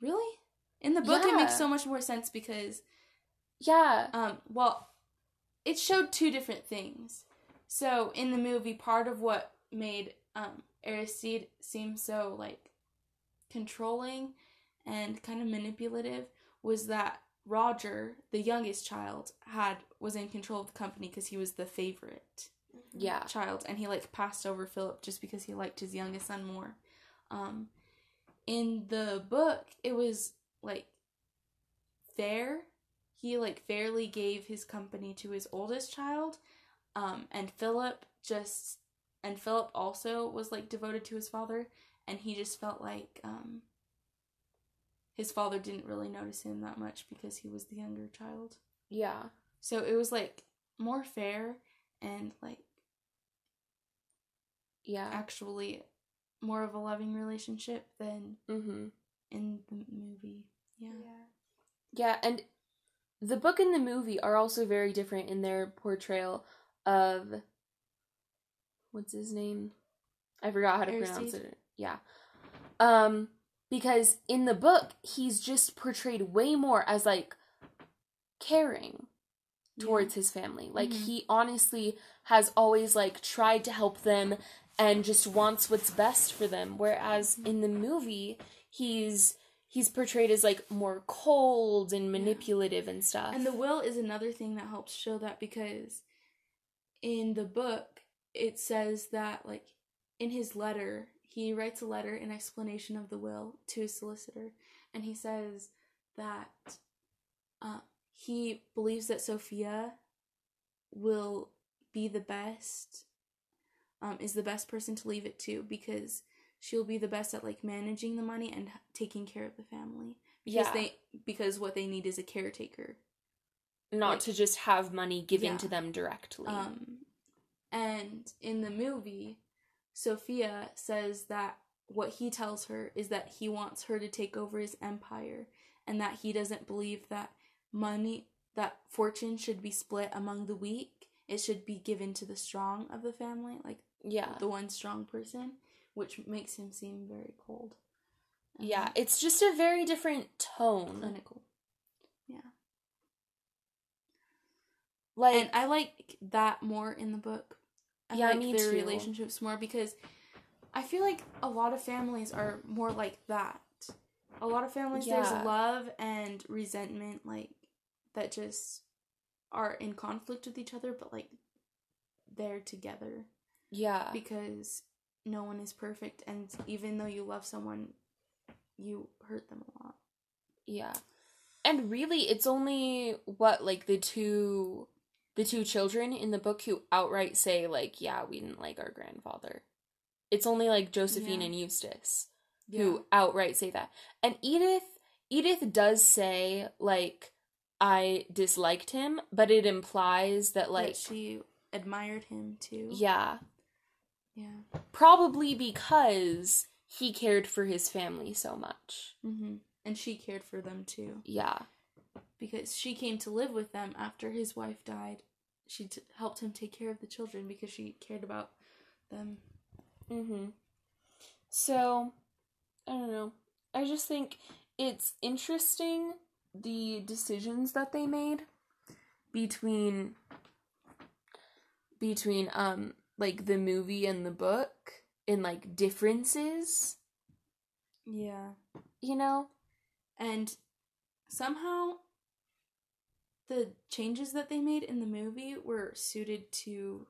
really, in the book, it makes so much more sense because yeah um, well, it showed two different things. So in the movie, part of what made um, Aristide seem so like controlling and kind of manipulative was that Roger, the youngest child, had was in control of the company because he was the favorite yeah child, and he like passed over Philip just because he liked his youngest son more. Um, in the book, it was like fair. He like fairly gave his company to his oldest child, um, and Philip just and Philip also was like devoted to his father, and he just felt like um, his father didn't really notice him that much because he was the younger child. yeah So it was like more fair and like yeah actually more of a loving relationship than mm-hmm in the movie. Yeah. Yeah, and the book and the movie are also very different in their portrayal of what's his name? I forgot how to pronounce it. Yeah. Um because in the book he's just portrayed way more as like caring towards his family. Like Mhm. he honestly has always like tried to help them and just wants what's best for them whereas in the movie he's he's portrayed as like more cold and manipulative and stuff. And the will is another thing that helps show that because in the book it says that like in his letter he writes a letter in explanation of the will to his solicitor and he says that uh, he believes that Sophia will be the best um, is the best person to leave it to because she'll be the best at like managing the money and taking care of the family because Yeah. they because what they need is a caretaker not like- to just have money given Yeah. to them directly. Um, and in the movie, Sophia says that what he tells her is that he wants her to take over his empire and that he doesn't believe that money, that fortune should be split among the weak. It should be given to the strong of the family, like yeah. the one strong person, which makes him seem very cold. and Yeah, um, it's just a very different tone. clinical. Yeah. Like and I like that more in the book. I Yeah, like me their too. relationships more because I feel like a lot of families are more like that. A lot of families Yeah. there's love and resentment like that just are in conflict with each other but like they're together yeah. because no one is perfect and even though you love someone you hurt them a lot. Yeah. And really it's only what like the two the two children in the book who outright say like yeah, we didn't like our grandfather. It's only like Josephine Yeah. and Eustace who outright say that. And Edith Edith does say like I disliked him, but it implies that like like she admired him too. yeah, Yeah. probably because he cared for his family so much. Mhm. And she cared for them too. Yeah. because she came to live with them after his wife died. She t- helped him take care of the children because she cared about them. Mm-hmm. So, I don't know. I just think it's interesting the decisions that they made between between um like the movie and the book and like differences, Yeah. you know? And somehow the changes that they made in the movie were suited to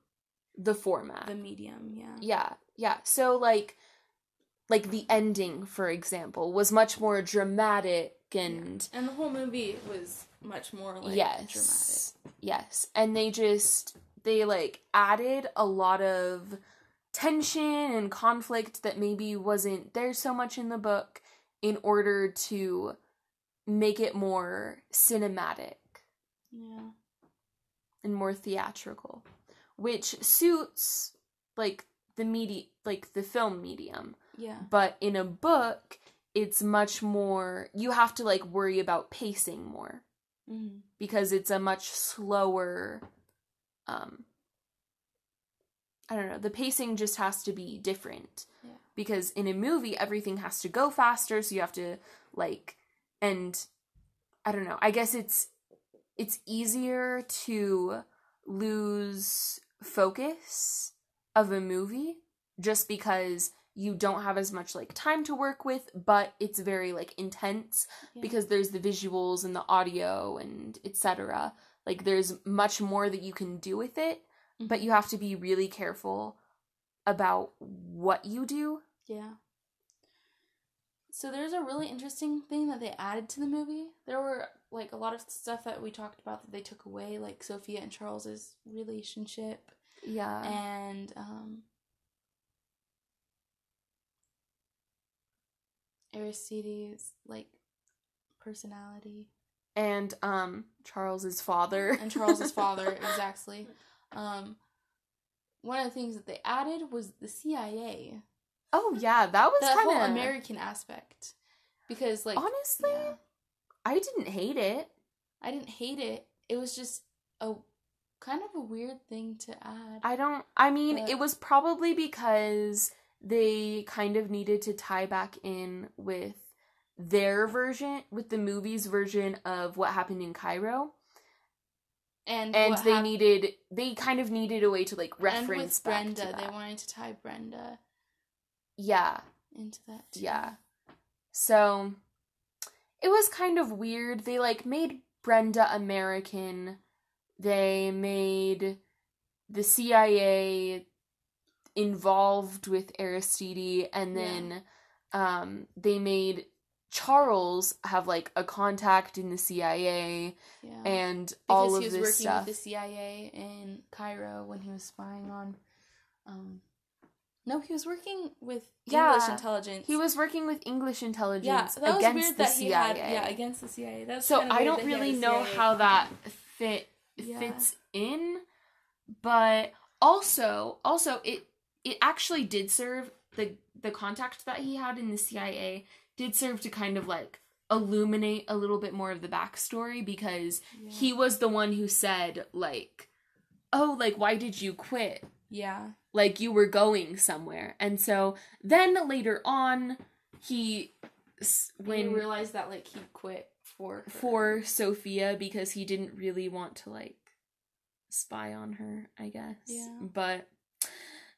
The format. the medium, yeah. Yeah, yeah. So like like the ending, for example, was much more dramatic and And the whole movie was much more like yes yes and they just they like added a lot of tension and conflict that maybe wasn't there so much in the book in order to make it more cinematic. Yeah. and more theatrical which suits like the media like the film medium Yeah. but in a book it's much more you have to like worry about pacing more Mm-hmm. because it's a much slower um I don't know, the pacing just has to be different. Yeah. Because in a movie everything has to go faster, so you have to like and I don't know. I guess it's it's easier to lose focus of a movie just because you don't have as much like time to work with, but it's very like intense Yeah. because there's the visuals and the audio and etc. Like there's much more that you can do with it, but you have to be really careful about what you do. Yeah. So there's a really interesting thing that they added to the movie. There were like a lot of stuff that we talked about that they took away, like Sophia and Charles's relationship Yeah. and um Aristides like personality And um Charles's father. and Charles's father exactly. Um one of the things that they added was the CIA. oh yeah, that was The kind whole of American aspect. Because like Honestly, yeah. I didn't hate it. I didn't hate it. It was just a kind of a weird thing to add. I don't I mean, But- it was probably because they kind of needed to tie back in with their version with the movie's version of what happened in Cairo. and and they hap- needed they kind of needed a way to like and reference with back Brenda, they wanted to tie Brenda yeah into that. Too. yeah so it was kind of weird they like made brenda american they made the cia involved with aristide and Yeah. then um they made charles have like a contact in the cia yeah. and because all of this stuff. Because he was working stuff with the CIA in Cairo when he was spying on. Um, no, he was working with Yeah, English intelligence. He was working with English intelligence yeah, that was against weird the that he CIA. had yeah against the CIA. That's so I don't he really know CIA how that fit Yeah. fits in, but also also it it actually did serve the the contact that he had in the CIA did serve to kind of like illuminate a little bit more of the backstory because Yeah. he was the one who said like oh like why did you quit yeah like you were going somewhere and so then later on he when you realized that like he quit for her. for Sophia because he didn't really want to like spy on her, I guess. Yeah. But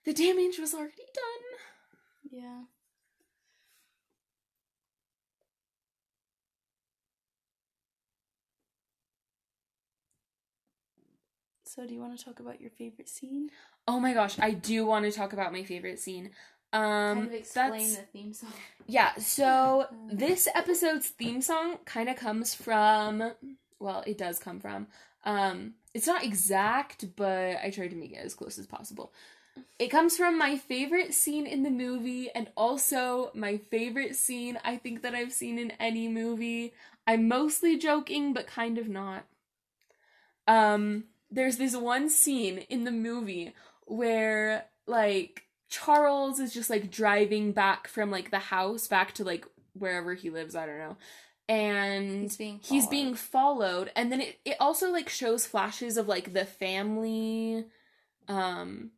the damage was already done. yeah. So, do you want to talk about your favorite scene? Oh my gosh, I do want to talk about my favorite scene. Um kind of explain that's the theme song. Yeah, so this episode's theme song kind of comes from well, it does come from um it's not exact, but I tried to make it as close as possible. It comes from my favorite scene in the movie and also my favorite scene I think that I've seen in any movie. I'm mostly joking, but kind of not. Um there's this one scene in the movie where like Charles is just like driving back from like the house back to like wherever he lives, I don't know. And He's being he's followed. being followed and then it, it also like shows flashes of like the family um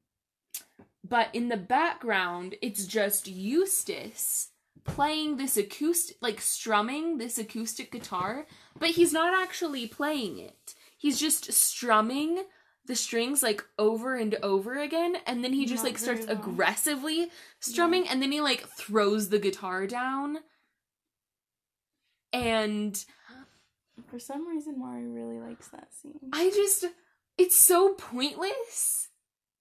but in the background it's just Eustace playing this acoustic like strumming this acoustic guitar but he's not actually playing it he's just strumming the strings like over and over again and then he just Not like starts very well. aggressively strumming and then he like throws the guitar down and For some reason, Mari really likes that scene. I just it's so pointless.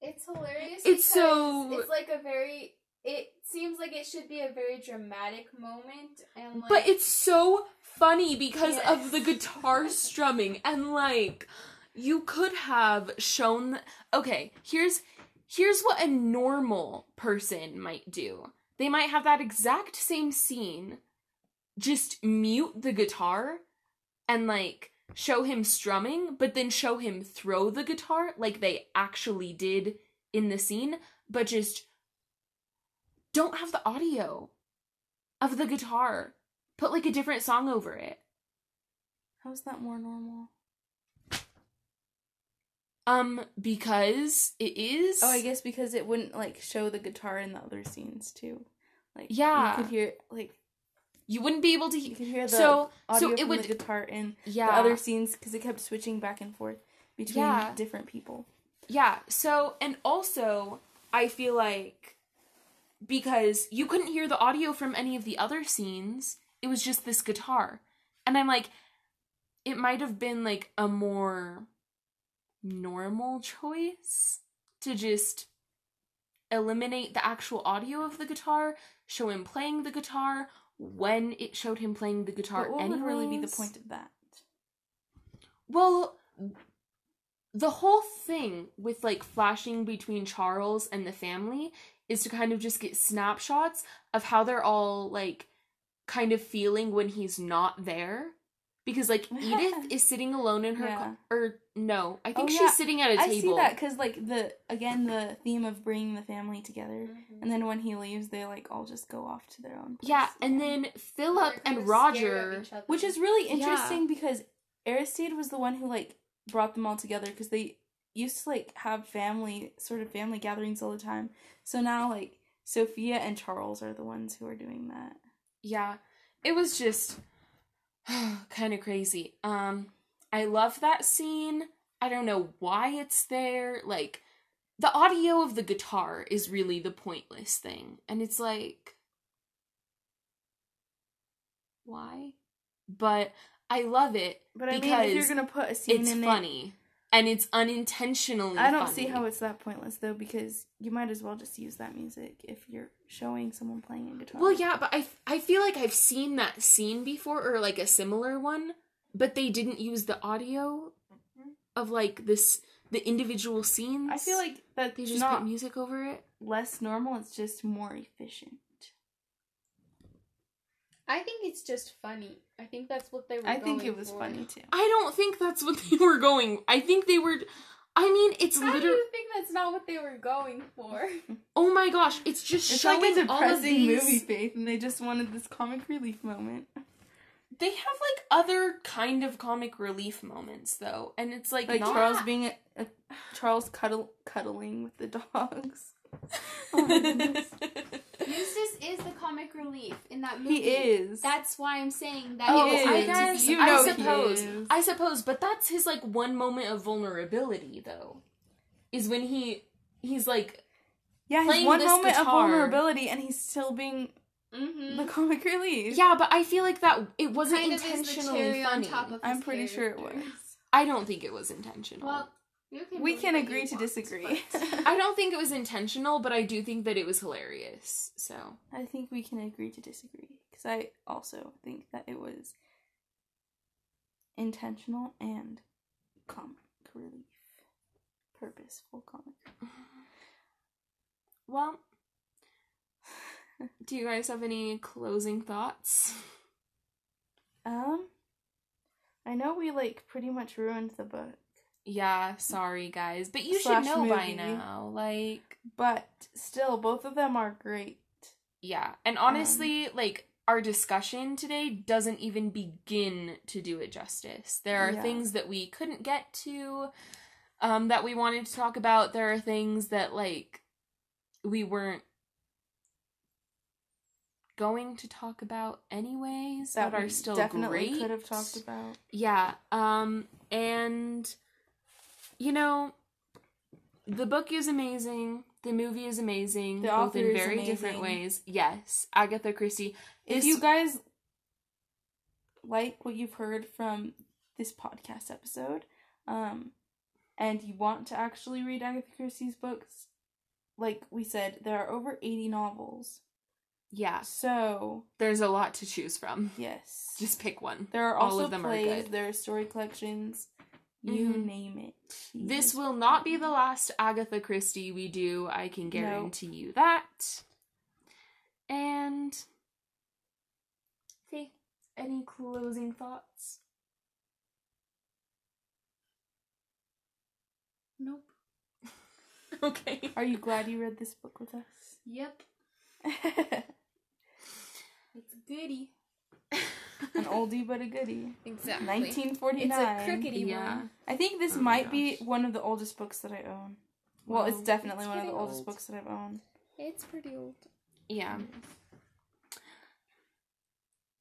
It's hilarious. It's because so- It's like a very. It seems like it should be a very dramatic moment, and like. But it's so funny because of the guitar strumming and like you could have shown okay here's here's what a normal person might do. They might have that exact same scene just mute the guitar and like show him strumming but then show him throw the guitar like they actually did in the scene but just don't have the audio of the guitar put like a different song over it How's that more normal? um because it is Oh, I guess because it wouldn't like show the guitar in the other scenes too. Like Yeah. you could hear like you wouldn't be able to you he- could hear the so audio so it from would the guitar in yeah the other scenes because it kept switching back and forth between Yeah. different people. Yeah, so and also I feel like because you couldn't hear the audio from any of the other scenes, it was just this guitar. And I'm like it might have been like a more normal choice to just eliminate the actual audio of the guitar, show him playing the guitar when it showed him playing the guitar But what would really be the point of that? Well, the whole thing with like flashing between Charles and the family is to kind of just get snapshots of how they're all like kind of feeling when he's not there. Because like Edith is sitting alone in her Yeah. car, or no, I think Oh, she's yeah. sitting at a table. I see that because like the again the theme of bringing the family together, Mm-hmm. and then when he leaves, they like all just go off to their own. Place Yeah, and again. then Philip and Roger. which is really Yeah. interesting because Aristide was the one who like brought them all together because they used to like have family sort of family gatherings all the time. So now like Sophia and Charles are the ones who are doing that. Yeah it was just kind of crazy. Um i love that scene. I don't know why it's there. Like the audio of the guitar is really the pointless thing. And it's like why? But i love it But I mean, because if you're gonna put a scene it's in funny and it's unintentionally I don't funny. see how it's that pointless though because you might as well just use that music if you're showing someone playing a guitar. Well, yeah, but I I feel like I've seen that scene before or like a similar one, but they didn't use the audio mm-hmm. of like this the individual scenes. I feel like that they just put music over it. less normal. It's just more efficient. I think it's just funny. I think that's what they were. I think it was for. funny too. I don't think that's what they were going. I think they were I mean, it's How do literally you think that's not what they were going for? Oh my gosh, it's just It's showing like a all of depressing these movie, Faith, and they just wanted this comic relief moment. They have like other kind of comic relief moments though, and it's like, Like not Charles being a, a Charles cuddle, cuddling with the dogs. Oh my goodness. Eustace is the comic relief in that movie. he is. That's why I'm saying that Oh, it was I guess to be. you I know he suppose. is. I suppose, but that's his like one moment of vulnerability though. Is when he he's like yeah, he's playing one this moment of vulnerability, and he's still being Mm-hmm. the comic relief. Yeah, but I feel like that it wasn't kind of is the intentionally cherry funny. on top of I'm his pretty sure it was. I don't think it was intentional. Well, you can We can agree to want, disagree. I don't think it was intentional, but I do think that it was hilarious. So I think we can agree to disagree because I also think that it was intentional and comic relief, purposeful comic. well, do you guys have any closing thoughts? Um, I know we like pretty much ruined the book, Yeah, sorry guys, but you should know by now. Like, but still, both of them are great. yeah, and honestly, like our discussion today doesn't even begin to do it justice. There are Yeah. things that we couldn't get to um that we wanted to talk about. There are things that like we weren't going to talk about anyways That that, are still definitely great. could have talked about. Yeah. Um and you know the book is amazing. The movie is amazing. The both in very different ways. Yes. Agatha Christie. If you guys like what you've heard from this podcast episode, um, and you want to actually read Agatha Christie's books, like we said, there are over 80 novels. Yeah, So there's a lot to choose from. yes, Just pick one. there are all also of them are plays. good. There are story collections. You Mhm. name it. This will not be the last Agatha Christie we do. I can guarantee you that. And Faith, any closing thoughts? Nope. okay. Are you glad you read this book with us? Yep. It's a goodie. An oldie but a goodie. Exactly. 1949. It's a crookedy Yeah. one. I think this Oh might be one of the oldest books that I own. Well, it's definitely It's one of the pretty oldest old. books that I've owned. It's pretty old. Yeah.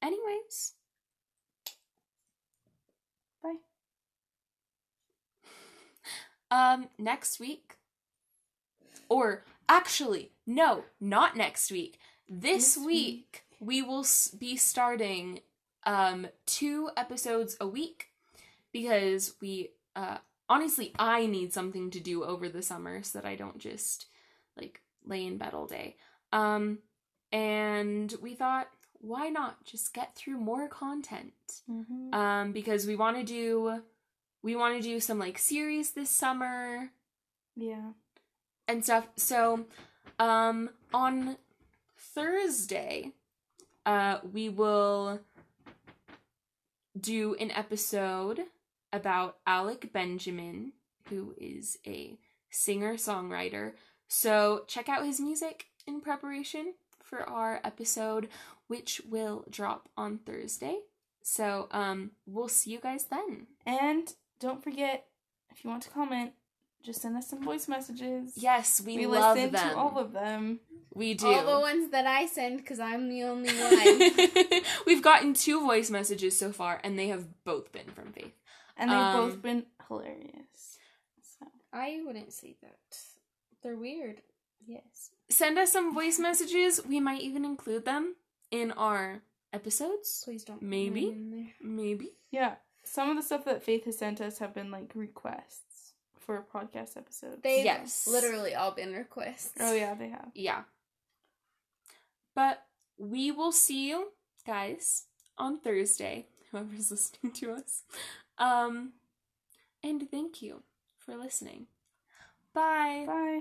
Anyways. Bye. Um, next week. Or actually, no, not next week. This, This week, we will be starting um two episodes a week because we uh honestly I need something to do over the summer so that I don't just like lay in bed all day. Um and we thought why not just get through more content Mm-hmm. um because we want to do we want to do some like series this summer yeah. and stuff so um on thursday uh we will do an episode about alec benjamin who is a singer songwriter so check out his music in preparation for our episode which will drop on thursday. So um we'll see you guys then. And don't forget, if you want to comment, just send us some voice messages. yes we, we love listen them to all of them. we do All the ones that I send because I'm the only one. We've gotten two voice messages so far, and they have both been from Faith. And they've Um, both been hilarious. So I wouldn't say that. They're weird. Yes. Send us some voice messages. We might even include them in our episodes. Please don't. put Maybe. in there. Maybe. yeah. Some of the stuff that Faith has sent us have been like requests for podcast episodes. They've Yes. literally all been requests. oh yeah, they have. Yeah. But we will see you guys on Thursday, whoever's listening to us. Um, and thank you for listening. Bye. Bye.